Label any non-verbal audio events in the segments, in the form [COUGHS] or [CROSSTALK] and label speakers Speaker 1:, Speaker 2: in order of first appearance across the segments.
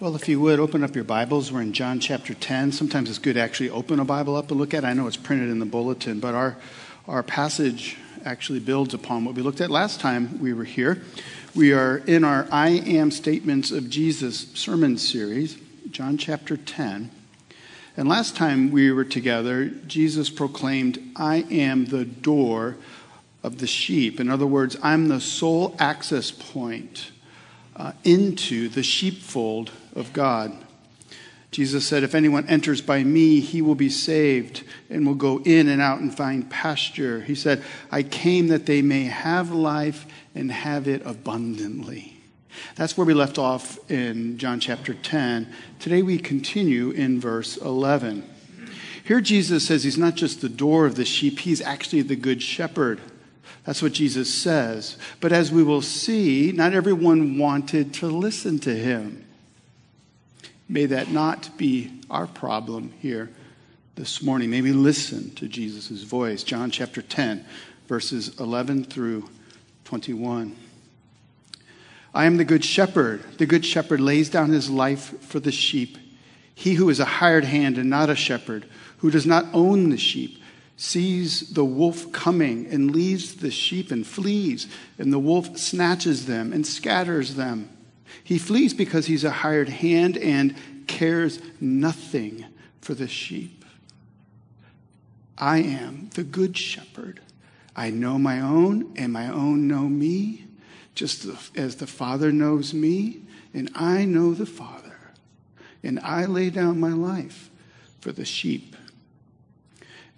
Speaker 1: Well, if you would open up your Bibles, we're in John chapter 10. Sometimes it's good to actually open a Bible up and look at it. I know it's printed in the bulletin, but our, our passage actually builds upon what we looked at last time we were here. We are in our I Am Statements of Jesus sermon series, John chapter 10. And last time we were together, Jesus proclaimed, I am the door of the sheep. In other words, I'm the sole access point uh, into the sheepfold of God. Jesus said, If anyone enters by me, he will be saved and will go in and out and find pasture. He said, I came that they may have life and have it abundantly. That's where we left off in John chapter 10. Today we continue in verse 11. Here Jesus says he's not just the door of the sheep, he's actually the good shepherd. That's what Jesus says. But as we will see, not everyone wanted to listen to him. May that not be our problem here this morning. May we listen to Jesus' voice. John chapter 10, verses 11 through 21. I am the good shepherd. The good shepherd lays down his life for the sheep. He who is a hired hand and not a shepherd, who does not own the sheep, sees the wolf coming and leaves the sheep and flees, and the wolf snatches them and scatters them. He flees because he's a hired hand and cares nothing for the sheep. I am the good shepherd. I know my own, and my own know me, just as the Father knows me, and I know the Father. And I lay down my life for the sheep.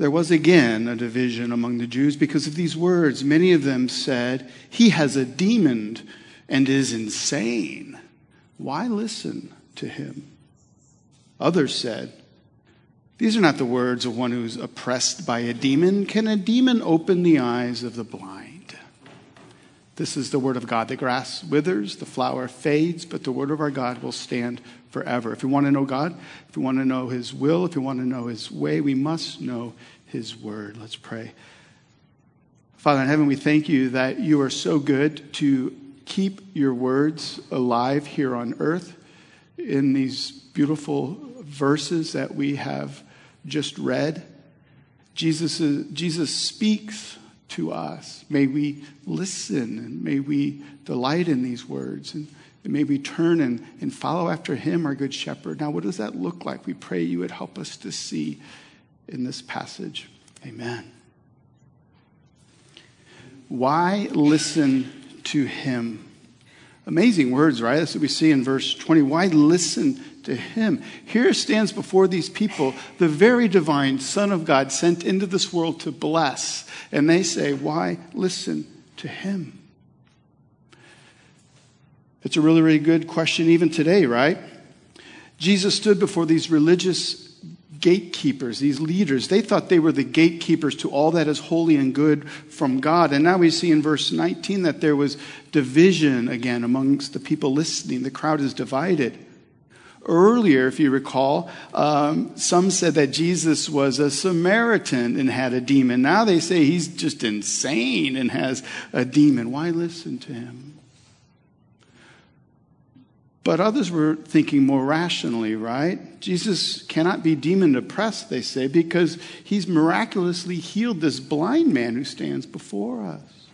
Speaker 1: There was again a division among the Jews because of these words. Many of them said, He has a demon and is insane. Why listen to him? Others said, These are not the words of one who's oppressed by a demon. Can a demon open the eyes of the blind? This is the word of God. The grass withers, the flower fades, but the word of our God will stand forever. If we want to know God, if we want to know His will, if we want to know His way, we must know His word. Let's pray. Father in heaven, we thank you that you are so good to keep your words alive here on earth in these beautiful verses that we have just read. Jesus, Jesus speaks to us. May we listen and may we delight in these words. And may we turn and, and follow after him, our good shepherd. Now, what does that look like? We pray you would help us to see in this passage. Amen. Why listen to him? Amazing words, right? That's what we see in verse 20. Why listen to him? Here stands before these people the very divine Son of God sent into this world to bless. And they say, Why listen to him? It's a really, really good question even today, right? Jesus stood before these religious gatekeepers, these leaders. They thought they were the gatekeepers to all that is holy and good from God. And now we see in verse 19 that there was division again amongst the people listening. The crowd is divided. Earlier, if you recall, um, some said that Jesus was a Samaritan and had a demon. Now they say he's just insane and has a demon. Why listen to him? But others were thinking more rationally, right? Jesus cannot be demon oppressed, they say, because he's miraculously healed this blind man who stands before us.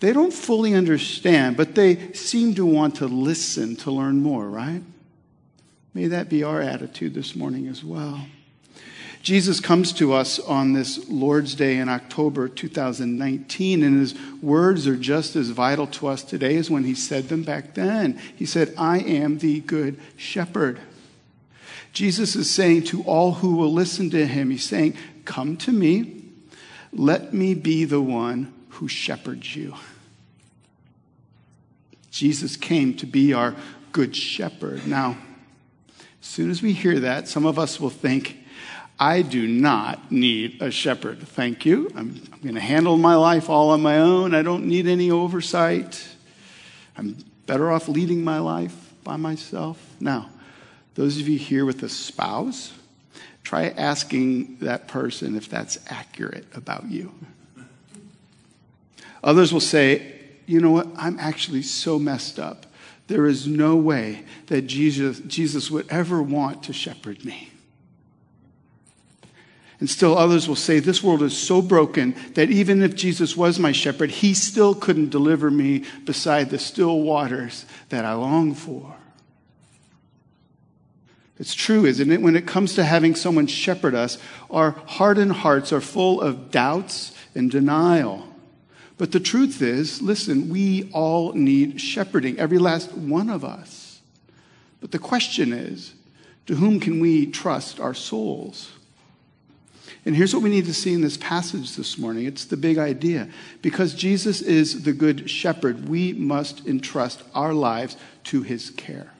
Speaker 1: They don't fully understand, but they seem to want to listen to learn more, right? May that be our attitude this morning as well. Jesus comes to us on this Lord's Day in October 2019, and his words are just as vital to us today as when he said them back then. He said, I am the good shepherd. Jesus is saying to all who will listen to him, He's saying, Come to me, let me be the one who shepherds you. Jesus came to be our good shepherd. Now, soon as we hear that, some of us will think, I do not need a shepherd. Thank you. I'm, I'm going to handle my life all on my own. I don't need any oversight. I'm better off leading my life by myself. Now, those of you here with a spouse, try asking that person if that's accurate about you. Others will say, you know what? I'm actually so messed up. There is no way that Jesus, Jesus would ever want to shepherd me. And still others will say, This world is so broken that even if Jesus was my shepherd, he still couldn't deliver me beside the still waters that I long for. It's true, isn't it? When it comes to having someone shepherd us, our hardened hearts are full of doubts and denial. But the truth is, listen, we all need shepherding, every last one of us. But the question is, to whom can we trust our souls? And here's what we need to see in this passage this morning it's the big idea. Because Jesus is the good shepherd, we must entrust our lives to his care.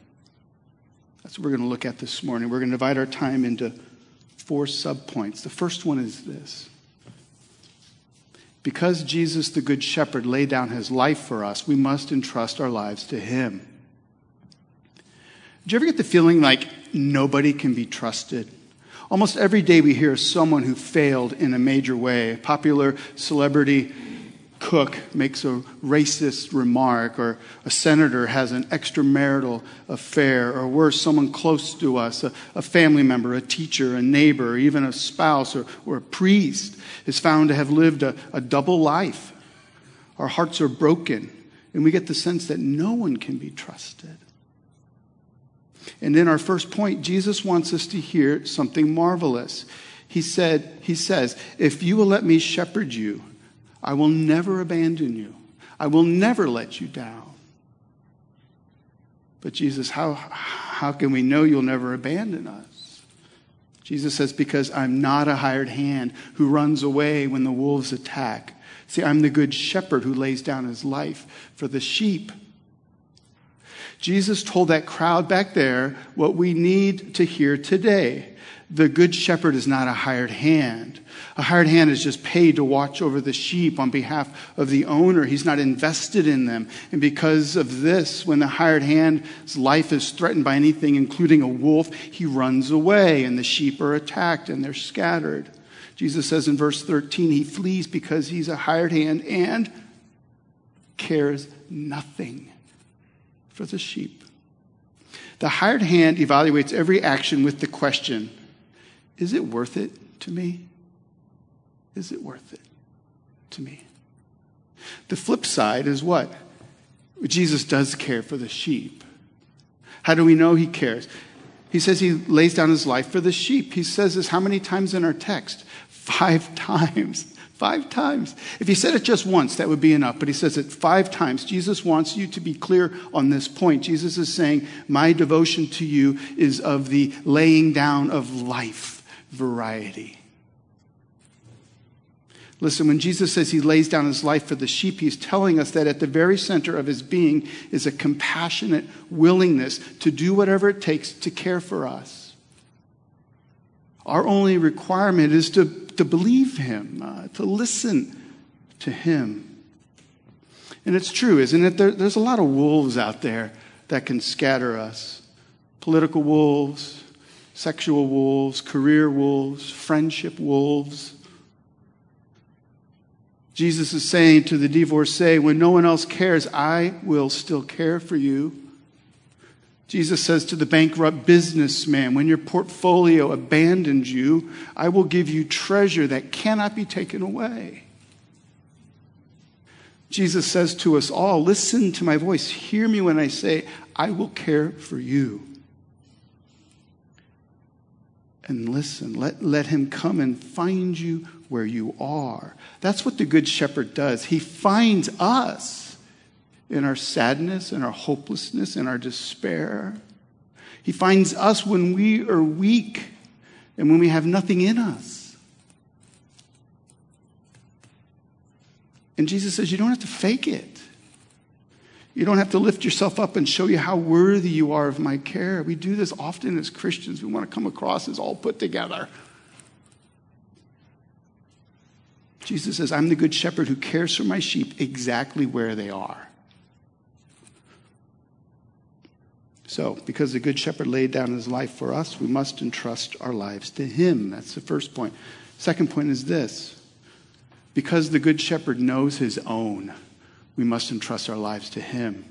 Speaker 1: That's what we're going to look at this morning. We're going to divide our time into four subpoints. The first one is this Because Jesus, the good shepherd, laid down his life for us, we must entrust our lives to him. Do you ever get the feeling like nobody can be trusted? Almost every day we hear someone who failed in a major way. Popular celebrity cook makes a racist remark, or a senator has an extramarital affair, or worse, someone close to us, a, a family member, a teacher, a neighbor, even a spouse or, or a priest, is found to have lived a, a double life. Our hearts are broken, and we get the sense that no one can be trusted. And in our first point, Jesus wants us to hear something marvelous. He said, He says, If you will let me shepherd you, I will never abandon you. I will never let you down. But Jesus, how, how can we know you'll never abandon us? Jesus says, Because I'm not a hired hand who runs away when the wolves attack. See, I'm the good shepherd who lays down his life for the sheep. Jesus told that crowd back there what we need to hear today. The good shepherd is not a hired hand. A hired hand is just paid to watch over the sheep on behalf of the owner. He's not invested in them. And because of this, when the hired hand's life is threatened by anything, including a wolf, he runs away and the sheep are attacked and they're scattered. Jesus says in verse 13, he flees because he's a hired hand and cares nothing for the sheep. The hired hand evaluates every action with the question Is it worth it to me? Is it worth it to me? The flip side is what? Jesus does care for the sheep. How do we know he cares? He says he lays down his life for the sheep. He says this how many times in our text? Five [LAUGHS] times. Five times. If he said it just once, that would be enough, but he says it five times. Jesus wants you to be clear on this point. Jesus is saying, My devotion to you is of the laying down of life variety. Listen, when Jesus says he lays down his life for the sheep, he's telling us that at the very center of his being is a compassionate willingness to do whatever it takes to care for us. Our only requirement is to, to believe him, uh, to listen to him. And it's true, isn't it? There, there's a lot of wolves out there that can scatter us political wolves, sexual wolves, career wolves, friendship wolves. Jesus is saying to the divorcee, when no one else cares, I will still care for you. Jesus says to the bankrupt businessman, When your portfolio abandons you, I will give you treasure that cannot be taken away. Jesus says to us all, Listen to my voice. Hear me when I say, I will care for you. And listen, let, let him come and find you where you are. That's what the Good Shepherd does. He finds us in our sadness, in our hopelessness, in our despair. He finds us when we are weak and when we have nothing in us. And Jesus says, You don't have to fake it. You don't have to lift yourself up and show you how worthy you are of my care. We do this often as Christians. We want to come across as all put together. Jesus says, I'm the good shepherd who cares for my sheep exactly where they are. So, because the Good Shepherd laid down his life for us, we must entrust our lives to him. That's the first point. Second point is this because the Good Shepherd knows his own, we must entrust our lives to him.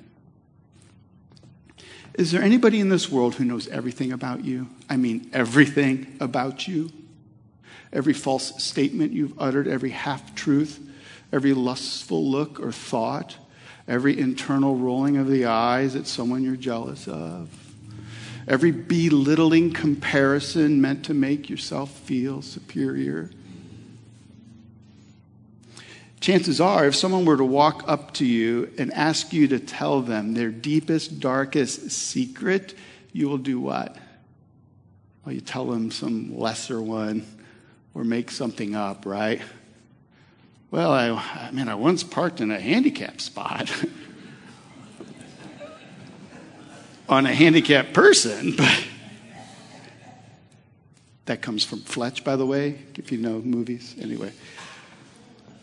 Speaker 1: Is there anybody in this world who knows everything about you? I mean, everything about you? Every false statement you've uttered, every half truth, every lustful look or thought every internal rolling of the eyes at someone you're jealous of, every belittling comparison meant to make yourself feel superior. Chances are, if someone were to walk up to you and ask you to tell them their deepest, darkest secret, you will do what? Well, you tell them some lesser one or make something up, right? Well, I, I mean, I once parked in a handicap spot [LAUGHS] on a handicapped person, [LAUGHS] but that comes from Fletch, by the way, if you know movies. Anyway.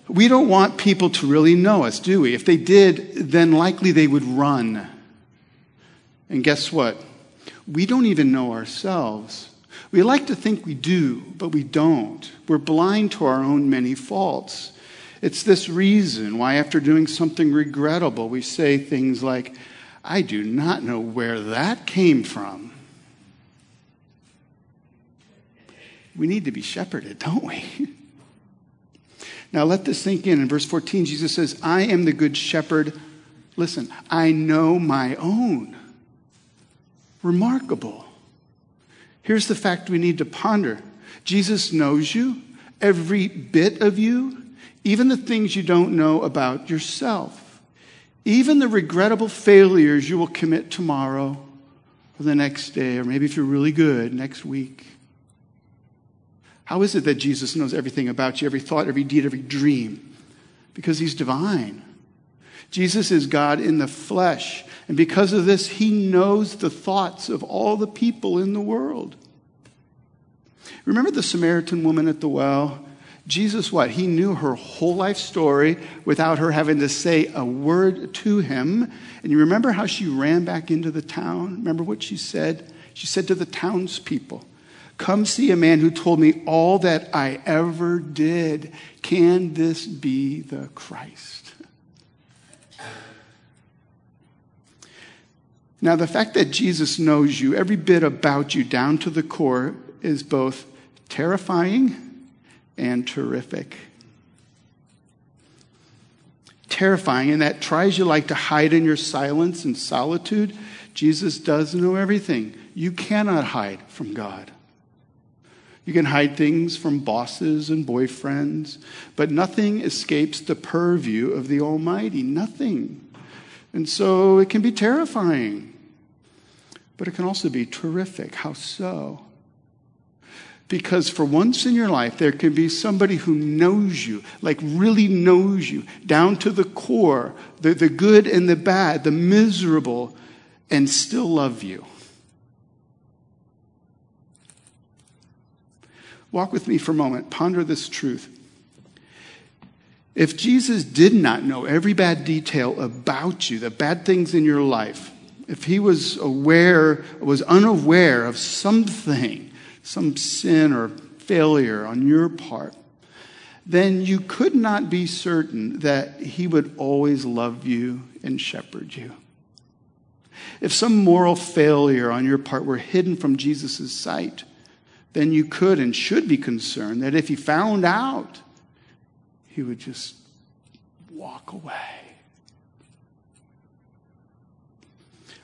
Speaker 1: We don't want people to really know us, do we? If they did, then likely they would run. And guess what? We don't even know ourselves. We like to think we do, but we don't. We're blind to our own many faults. It's this reason why, after doing something regrettable, we say things like, I do not know where that came from. We need to be shepherded, don't we? [LAUGHS] now let this sink in. In verse 14, Jesus says, I am the good shepherd. Listen, I know my own. Remarkable. Here's the fact we need to ponder Jesus knows you, every bit of you, even the things you don't know about yourself, even the regrettable failures you will commit tomorrow or the next day, or maybe if you're really good, next week. How is it that Jesus knows everything about you, every thought, every deed, every dream? Because he's divine. Jesus is God in the flesh. And because of this, he knows the thoughts of all the people in the world. Remember the Samaritan woman at the well? Jesus, what? He knew her whole life story without her having to say a word to him. And you remember how she ran back into the town? Remember what she said? She said to the townspeople, Come see a man who told me all that I ever did. Can this be the Christ? Now, the fact that Jesus knows you, every bit about you down to the core, is both terrifying and terrific. Terrifying, and that tries you like to hide in your silence and solitude. Jesus does know everything. You cannot hide from God. You can hide things from bosses and boyfriends, but nothing escapes the purview of the Almighty. Nothing. And so it can be terrifying, but it can also be terrific. How so? Because for once in your life, there can be somebody who knows you, like really knows you, down to the core, the, the good and the bad, the miserable, and still love you. Walk with me for a moment. Ponder this truth. If Jesus did not know every bad detail about you, the bad things in your life, if he was aware, was unaware of something some sin or failure on your part, then you could not be certain that He would always love you and shepherd you. If some moral failure on your part were hidden from Jesus' sight, then you could and should be concerned that if He found out, He would just walk away.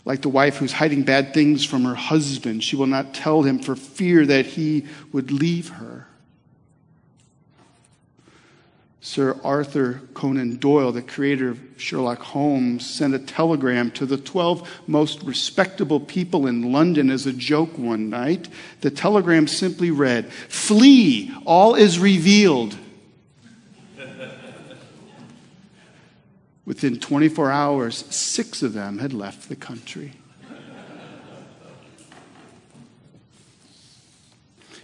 Speaker 1: Like the wife who's hiding bad things from her husband, she will not tell him for fear that he would leave her. Sir Arthur Conan Doyle, the creator of Sherlock Holmes, sent a telegram to the 12 most respectable people in London as a joke one night. The telegram simply read, Flee, all is revealed. Within 24 hours, six of them had left the country.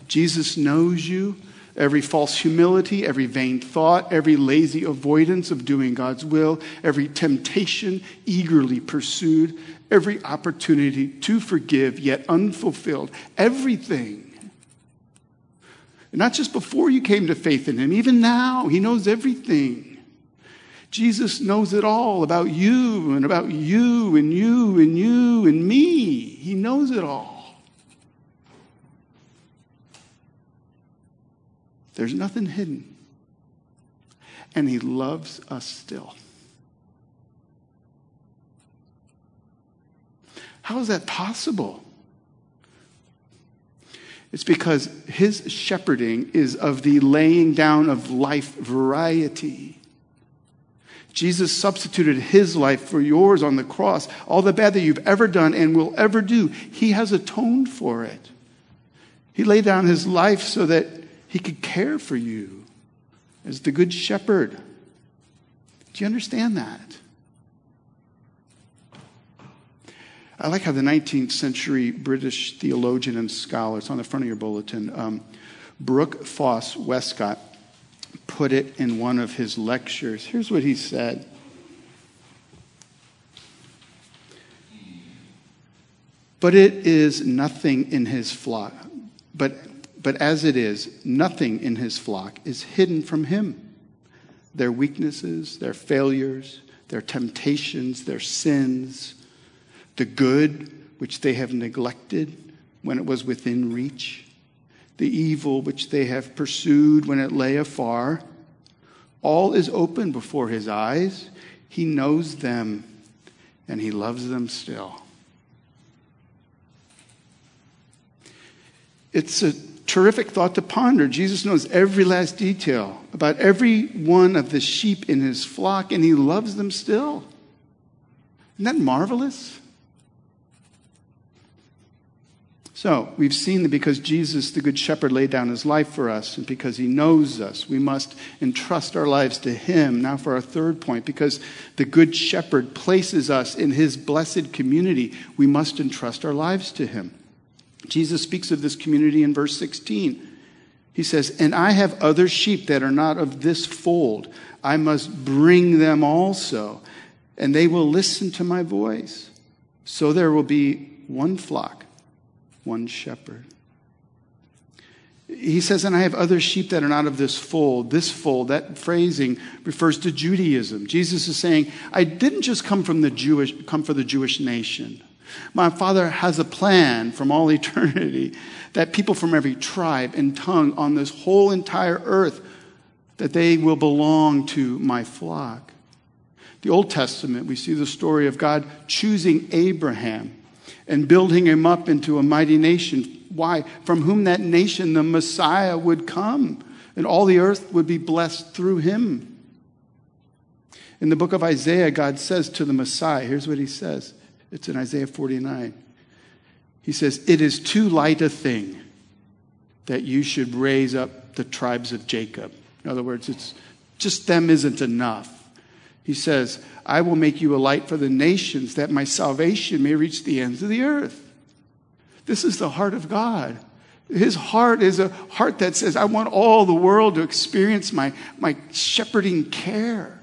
Speaker 1: Jesus knows you. Every false humility, every vain thought, every lazy avoidance of doing God's will, every temptation eagerly pursued, every opportunity to forgive yet unfulfilled, everything. Not just before you came to faith in Him, even now, He knows everything. Jesus knows it all about you and about you and you and you and me. He knows it all. There's nothing hidden. And He loves us still. How is that possible? It's because His shepherding is of the laying down of life variety. Jesus substituted his life for yours on the cross. All the bad that you've ever done and will ever do, he has atoned for it. He laid down his life so that he could care for you as the Good Shepherd. Do you understand that? I like how the 19th century British theologian and scholar, it's on the front of your bulletin, um, Brooke Foss Westcott, put it in one of his lectures. Here's what he said. But it is nothing in his flock. But but as it is, nothing in his flock is hidden from him. Their weaknesses, their failures, their temptations, their sins, the good which they have neglected when it was within reach, the evil which they have pursued when it lay afar, all is open before his eyes. He knows them and he loves them still. It's a terrific thought to ponder. Jesus knows every last detail about every one of the sheep in his flock, and he loves them still. Isn't that marvelous? So, we've seen that because Jesus, the Good Shepherd, laid down his life for us, and because he knows us, we must entrust our lives to him. Now, for our third point, because the Good Shepherd places us in his blessed community, we must entrust our lives to him. Jesus speaks of this community in verse 16. He says, And I have other sheep that are not of this fold. I must bring them also, and they will listen to my voice. So there will be one flock, one shepherd. He says, and I have other sheep that are not of this fold. This fold, that phrasing refers to Judaism. Jesus is saying, I didn't just come from the Jewish, come for the Jewish nation. My Father has a plan from all [LAUGHS] eternity that people from every tribe and tongue on this whole entire earth that they will belong to my flock. The Old Testament, we see the story of God choosing Abraham and building him up into a mighty nation. Why? From whom that nation, the Messiah, would come, and all the earth would be blessed through him. In the book of Isaiah, God says to the Messiah, here's what he says it's in Isaiah 49. He says, It is too light a thing that you should raise up the tribes of Jacob. In other words, it's just them isn't enough. He says, I will make you a light for the nations that my salvation may reach the ends of the earth. This is the heart of God. His heart is a heart that says, I want all the world to experience my, my shepherding care.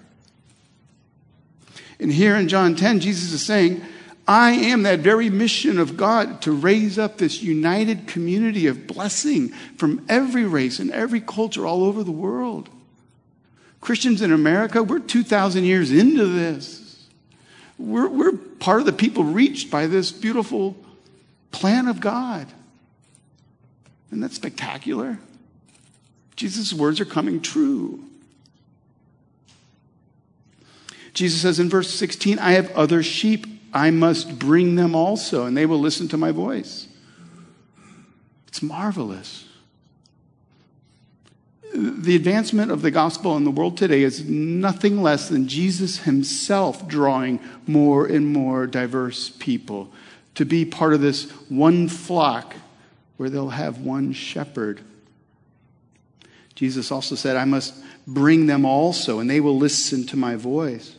Speaker 1: And here in John 10, Jesus is saying, I am that very mission of God to raise up this united community of blessing from every race and every culture all over the world. Christians in America, we're 2,000 years into this. We're, we're part of the people reached by this beautiful plan of God. Isn't that spectacular? Jesus' words are coming true. Jesus says in verse 16, I have other sheep I must bring them also, and they will listen to my voice. It's marvelous. The advancement of the gospel in the world today is nothing less than Jesus himself drawing more and more diverse people to be part of this one flock where they'll have one shepherd. Jesus also said, I must bring them also, and they will listen to my voice.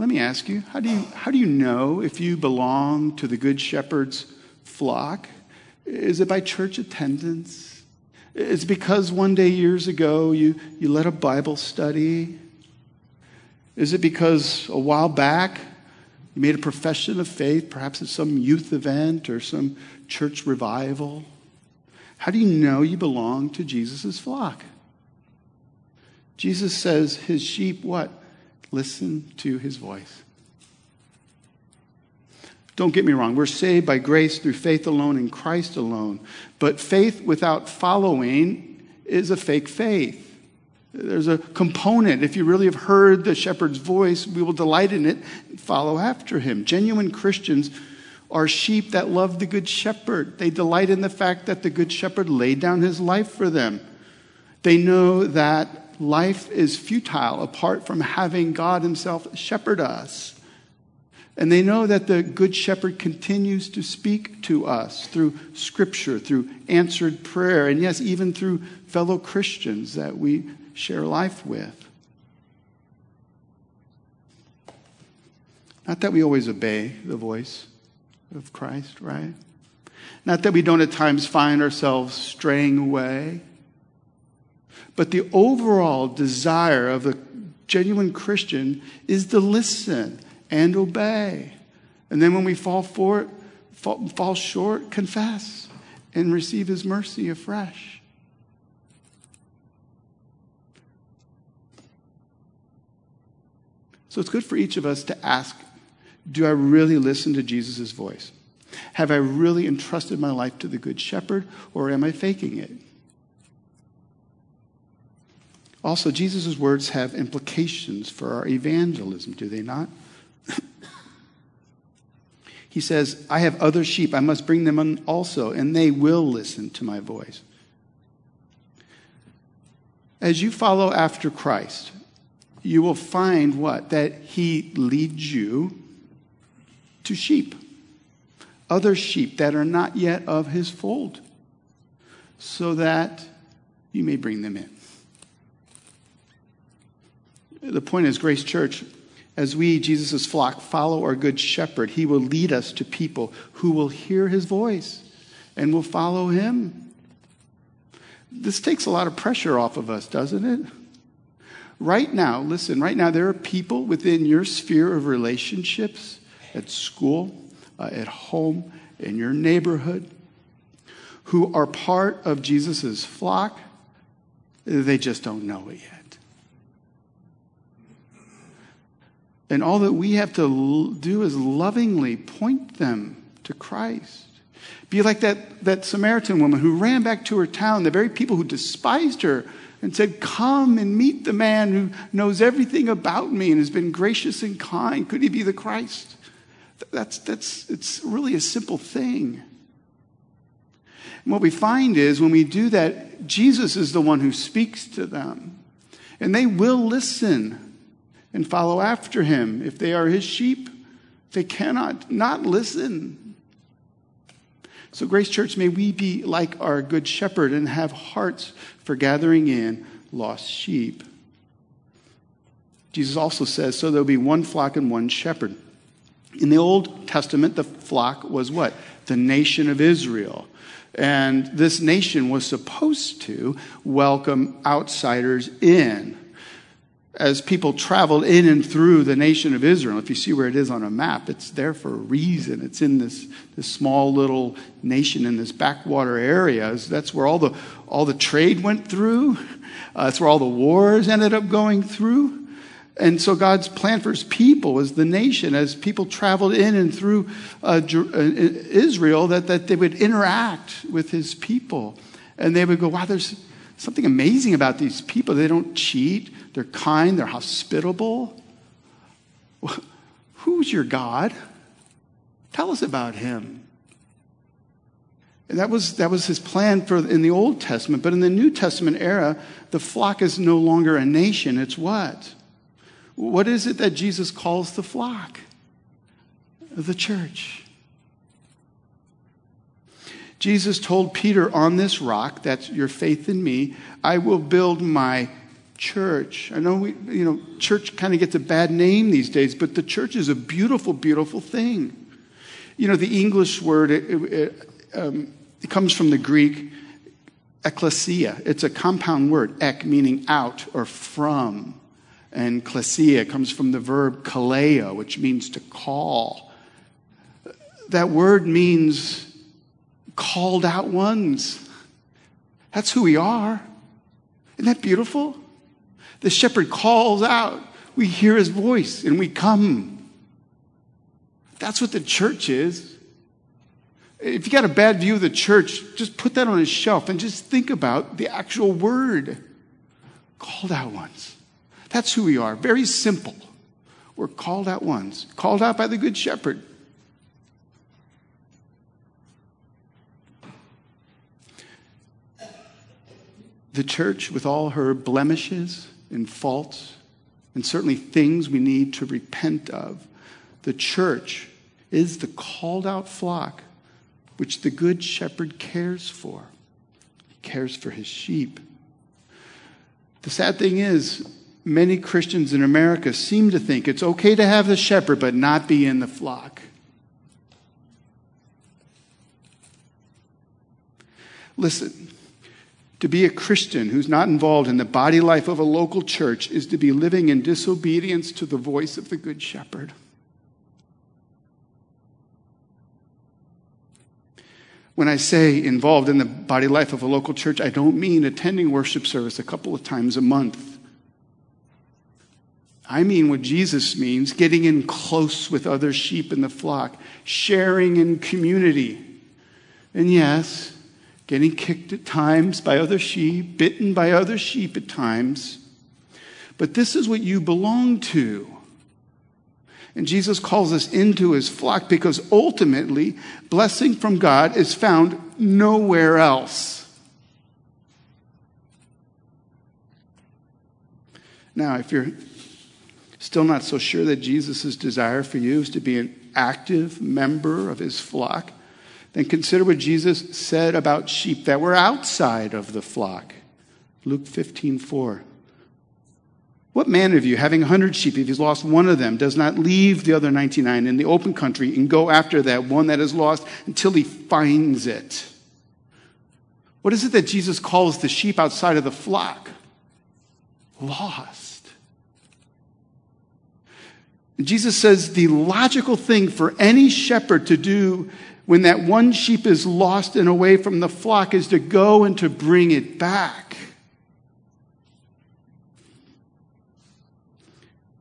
Speaker 1: Let me ask you how, do you how do you know if you belong to the Good Shepherd's flock? Is it by church attendance? Is it because one day years ago you, you led a Bible study? Is it because a while back you made a profession of faith, perhaps at some youth event or some church revival? How do you know you belong to Jesus' flock? Jesus says his sheep, what? Listen to his voice. Don't get me wrong, we're saved by grace through faith alone in Christ alone. But faith without following is a fake faith. There's a component. If you really have heard the shepherd's voice, we will delight in it and follow after him. Genuine Christians are sheep that love the good shepherd. They delight in the fact that the good shepherd laid down his life for them. They know that life is futile apart from having God himself shepherd us. And they know that the Good Shepherd continues to speak to us through Scripture, through answered prayer, and yes, even through fellow Christians that we share life with. Not that we always obey the voice of Christ, right? Not that we don't at times find ourselves straying away, but the overall desire of a genuine Christian is to listen and obey. And then when we fall, for, fall, fall short, confess and receive his mercy afresh. So it's good for each of us to ask Do I really listen to Jesus' voice? Have I really entrusted my life to the Good Shepherd, or am I faking it? Also, Jesus' words have implications for our evangelism, do they not? [COUGHS] he says, I have other sheep. I must bring them also, and they will listen to my voice. As you follow after Christ, you will find what? That he leads you to sheep, other sheep that are not yet of his fold, so that you may bring them in. The point is, Grace Church, as we, Jesus' flock, follow our good shepherd, he will lead us to people who will hear his voice and will follow him. This takes a lot of pressure off of us, doesn't it? Right now, listen, right now, there are people within your sphere of relationships at school, uh, at home, in your neighborhood, who are part of Jesus' flock. They just don't know it yet. And all that we have to do is lovingly point them to Christ. Be like that, that Samaritan woman who ran back to her town, the very people who despised her, and said, Come and meet the man who knows everything about me and has been gracious and kind. Could he be the Christ? That's, that's, it's really a simple thing. And what we find is when we do that, Jesus is the one who speaks to them. And they will listen and follow after him. If they are his sheep, they cannot not listen. So, Grace Church, may we be like our good shepherd and have hearts for gathering in lost sheep. Jesus also says, so there'll be one flock and one shepherd. In the Old Testament, the flock was what? The nation of Israel. And this nation was supposed to welcome outsiders in as people traveled in and through the nation of Israel. If you see where it is on a map, it's there for a reason. It's in this, this small little nation in this backwater area. That's where all the, all the trade went through. Uh, that's where all the wars ended up going through. And so God's plan for his people was the nation, as people traveled in and through uh, uh Israel, that, that they would interact with his people. And they would go, wow, there's something amazing about these people. They don't cheat, they're kind, they're hospitable. [LAUGHS] Who's your God? Tell us about him. And that was, that was his plan for in the Old Testament. But in the New Testament era, the flock is no longer a nation. It's what? What is it that Jesus calls the flock? The church. Jesus told Peter, On this rock, that's your faith in me, I will build my church. I know we, you know, church kind of gets a bad name these days, but the church is a beautiful, beautiful thing. You know, the English word, it, it, um, it comes from the Greek ecclesia. It's a compound word, ek meaning out or from. And klesia comes from the verb kaleo, which means to call. That word means called out ones. That's who we are. Isn't that beautiful? The shepherd calls out. We hear his voice and we come. That's what the church is. If you got a bad view of the church, just put that on a shelf and just think about the actual word. Called out ones. That's who we are. Very simple. We're called out ones, called out by the Good Shepherd. The church, with all her blemishes and faults, and certainly things we need to repent of, the church is the called out flock which the Good Shepherd cares for. He cares for his sheep. The sad thing is, many Christians in America seem to think it's okay to have the shepherd but not be in the flock. Listen, to be a Christian who's not involved in the body life of a local church is to be living in disobedience to the voice of the Good Shepherd. When I say involved in the body life of a local church, I don't mean attending worship service a couple of times a month. I mean what Jesus means getting in close with other sheep in the flock, sharing in community. And yes, getting kicked at times by other sheep, bitten by other sheep at times. But this is what you belong to. And Jesus calls us into his flock because ultimately, blessing from God is found nowhere else. Now, if you're still not so sure that Jesus' desire for you is to be an active member of his flock, then consider what Jesus said about sheep that were outside of the flock. Luke 15, 4. What man of you, having a hundred sheep, if he's lost one of them, does not leave the other 99 in the open country and go after that one that is lost until he finds it? What is it that Jesus calls the sheep outside of the flock? Lost. Jesus says the logical thing for any shepherd to do when that one sheep is lost and away from the flock is to go and to bring it back.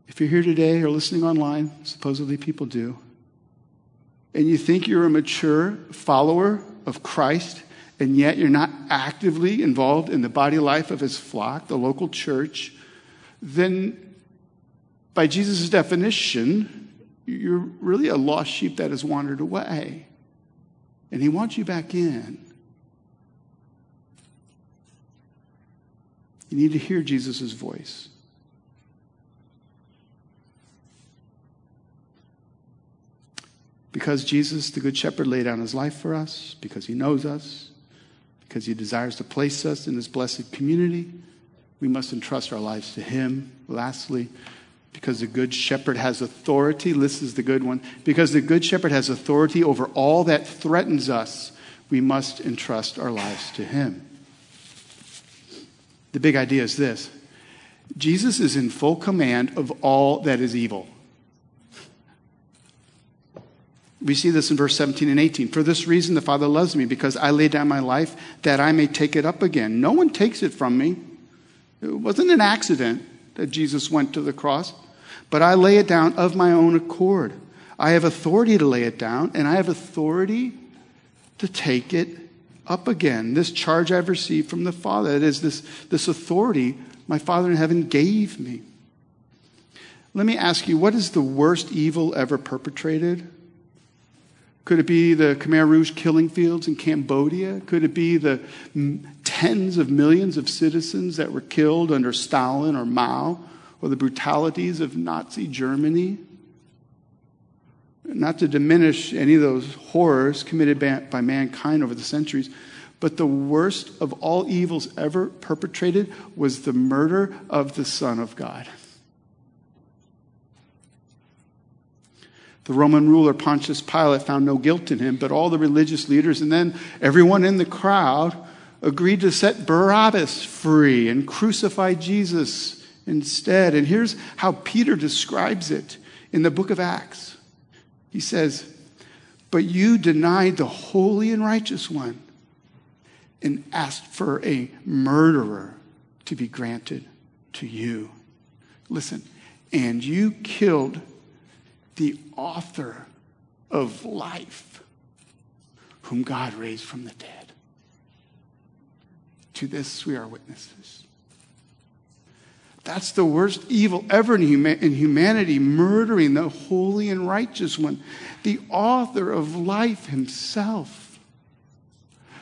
Speaker 1: If you're here today or listening online, supposedly people do, and you think you're a mature follower of Christ, and yet you're not actively involved in the body life of his flock, the local church, then by Jesus' definition, you're really a lost sheep that has wandered away. And he wants you back in. You need to hear Jesus' voice. Because Jesus, the Good Shepherd, laid down his life for us, because he knows us, because he desires to place us in his blessed community, we must entrust our lives to him. Lastly, because the good shepherd has authority. This is the good one. Because the good shepherd has authority over all that threatens us, we must entrust our lives to him. The big idea is this Jesus is in full command of all that is evil. We see this in verse 17 and 18. For this reason, the Father loves me, because I lay down my life that I may take it up again. No one takes it from me. It wasn't an accident that Jesus went to the cross, but I lay it down of my own accord. I have authority to lay it down, and I have authority to take it up again. This charge I've received from the Father. It is this, this authority my Father in heaven gave me. Let me ask you, what is the worst evil ever perpetrated? Could it be the Khmer Rouge killing fields in Cambodia? Could it be the tens of millions of citizens that were killed under Stalin or Mao, or the brutalities of Nazi Germany. Not to diminish any of those horrors committed by mankind over the centuries, But the worst of all evils ever perpetrated was the murder of the Son of God. The Roman ruler Pontius Pilate found no guilt in him, but all the religious leaders and then everyone in the crowd agreed to set Barabbas free and crucify Jesus instead. And here's how Peter describes it in the book of Acts. He says, But you denied the holy and righteous one and asked for a murderer to be granted to you. Listen, and you killed the author of life, whom God raised from the dead. To this we are witnesses. That's the worst evil ever in, humanity, murdering the holy and righteous one, the author of life himself.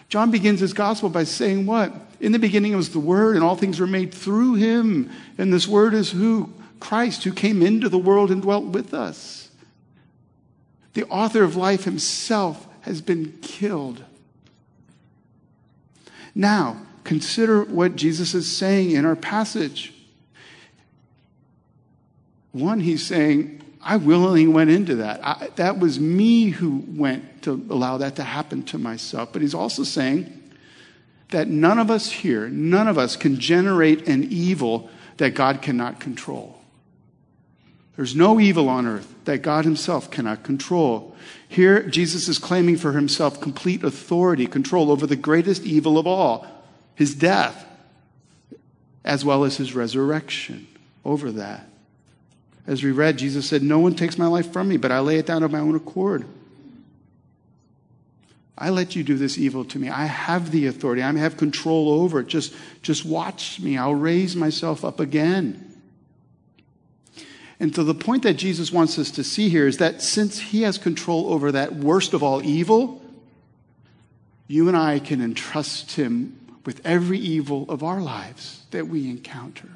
Speaker 1: John begins his gospel by saying, What? In the beginning was the Word, and all things were made through him. And this Word is who? Christ, who came into the world and dwelt with us the author of life himself has been killed. Now, consider what Jesus is saying in our passage. One, he's saying, I willingly went into that. I, that was me who went to allow that to happen to myself. But he's also saying that none of us here, none of us can generate an evil that God cannot control. There's no evil on earth that God himself cannot control. Here, Jesus is claiming for himself complete authority, control over the greatest evil of all, his death, as well as his resurrection over that. As we read, Jesus said, No one takes my life from me, but I lay it down of my own accord. I let you do this evil to me. I have the authority. I have control over it. Just, just watch me. I'll raise myself up again. And so the point that Jesus wants us to see here is that since he has control over that worst of all evil, you and I can entrust him with every evil of our lives that we encounter.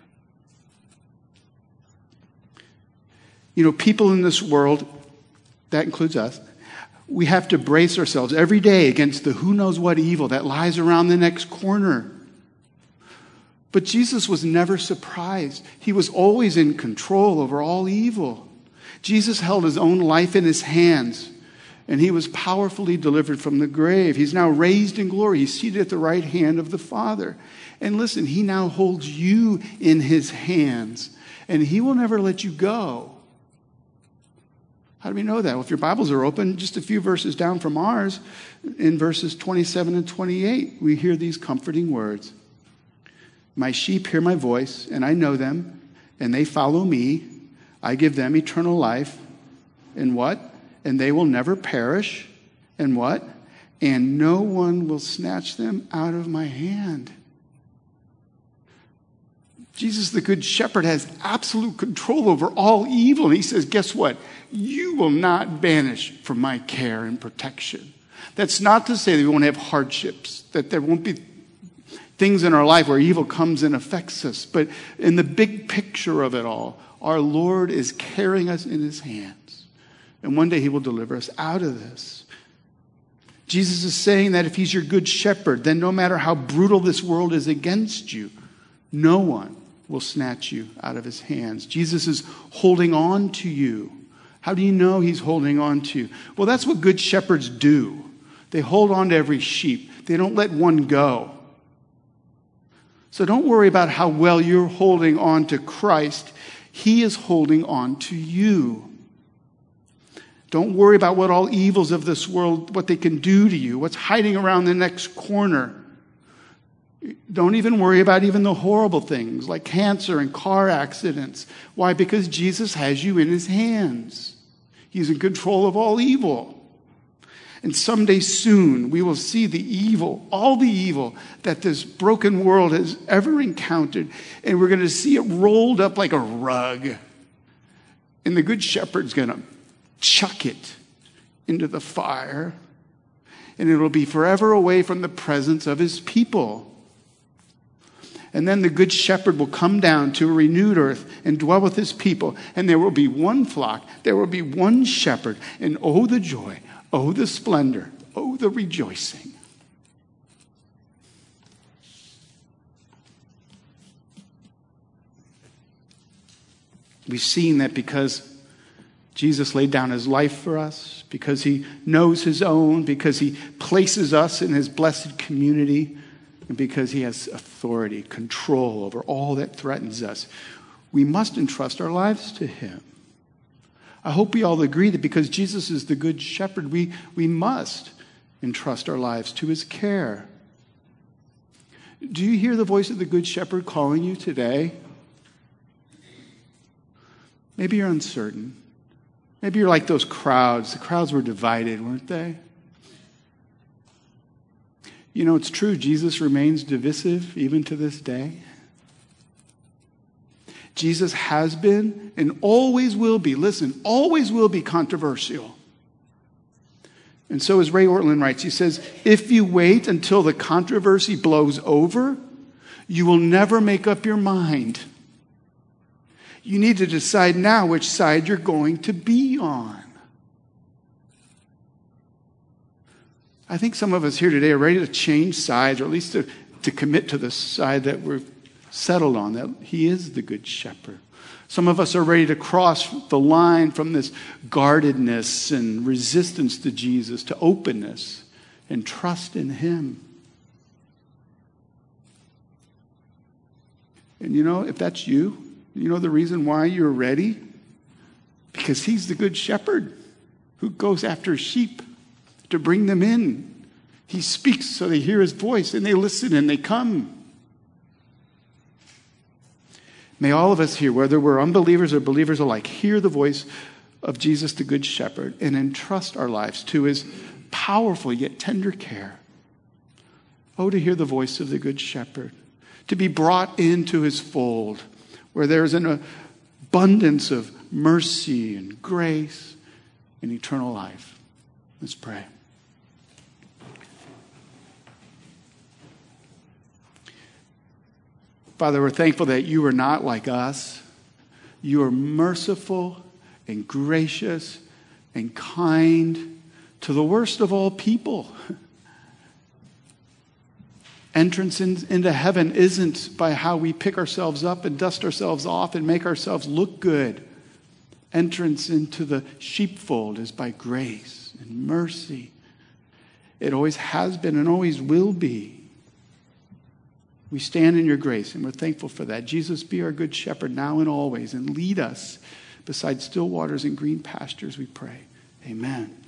Speaker 1: You know, people in this world, that includes us, we have to brace ourselves every day against the who knows what evil that lies around the next corner. But Jesus was never surprised. He was always in control over all evil. Jesus held his own life in his hands, and he was powerfully delivered from the grave. He's now raised in glory. He's seated at the right hand of the Father. And listen, he now holds you in his hands, and he will never let you go. How do we know that? Well, if your Bibles are open, just a few verses down from ours, in verses 27 and 28, we hear these comforting words. My sheep hear my voice, and I know them, and they follow me. I give them eternal life. And what? And they will never perish. And what? And no one will snatch them out of my hand. Jesus, the Good Shepherd, has absolute control over all evil. And he says, Guess what? You will not vanish from my care and protection. That's not to say that we won't have hardships, that there won't be things in our life where evil comes and affects us. But in the big picture of it all, our Lord is carrying us in his hands. And one day he will deliver us out of this. Jesus is saying that if he's your good shepherd, then no matter how brutal this world is against you, no one will snatch you out of his hands. Jesus is holding on to you. How do you know he's holding on to you? Well, that's what good shepherds do. They hold on to every sheep, they don't let one go. So don't worry about how well you're holding on to Christ. He is holding on to you. Don't worry about what all evils of this world, what they can do to you, what's hiding around the next corner. Don't even worry about even the horrible things like cancer and car accidents. Why? Because Jesus has you in his hands. He's in control of all evil. And someday soon, we will see the evil, all the evil that this broken world has ever encountered. And we're going to see it rolled up like a rug. And the Good Shepherd's going to chuck it into the fire. And it'll be forever away from the presence of his people. And then the Good Shepherd will come down to a renewed earth and dwell with his people. And there will be one flock, there will be one shepherd. And oh, the joy Oh, the splendor. Oh, the rejoicing. We've seen that because Jesus laid down his life for us, because he knows his own, because he places us in his blessed community, and because he has authority, control over all that threatens us. We must entrust our lives to him. I hope we all agree that because Jesus is the good shepherd, we, we must entrust our lives to his care. Do you hear the voice of the good shepherd calling you today? Maybe you're uncertain. Maybe you're like those crowds. The crowds were divided, weren't they? You know, it's true, Jesus remains divisive even to this day. Jesus has been and always will be, listen, always will be controversial. And so, as Ray Ortlund writes, he says, if you wait until the controversy blows over, you will never make up your mind. You need to decide now which side you're going to be on. I think some of us here today are ready to change sides, or at least to, to commit to the side that we're settled on, that He is the Good Shepherd. Some of us are ready to cross the line from this guardedness and resistance to Jesus to openness and trust in Him. And you know, if that's you, you know the reason why you're ready? Because he's the good shepherd who goes after sheep to bring them in. He speaks so they hear his voice and they listen and they come. May all of us here, whether we're unbelievers or believers alike, hear the voice of Jesus, the Good Shepherd, and entrust our lives to his powerful yet tender care. Oh, to hear the voice of the Good Shepherd, to be brought into his fold where there's an abundance of mercy and grace and eternal life. Let's pray. Father, we're thankful that you are not like us. You are merciful and gracious and kind to the worst of all people. Entrance in, into heaven isn't by how we pick ourselves up and dust ourselves off and make ourselves look good. Entrance into the sheepfold is by grace and mercy. It always has been and always will be. We stand in your grace and we're thankful for that. Jesus, be our good shepherd now and always and lead us beside still waters and green pastures, we pray. Amen.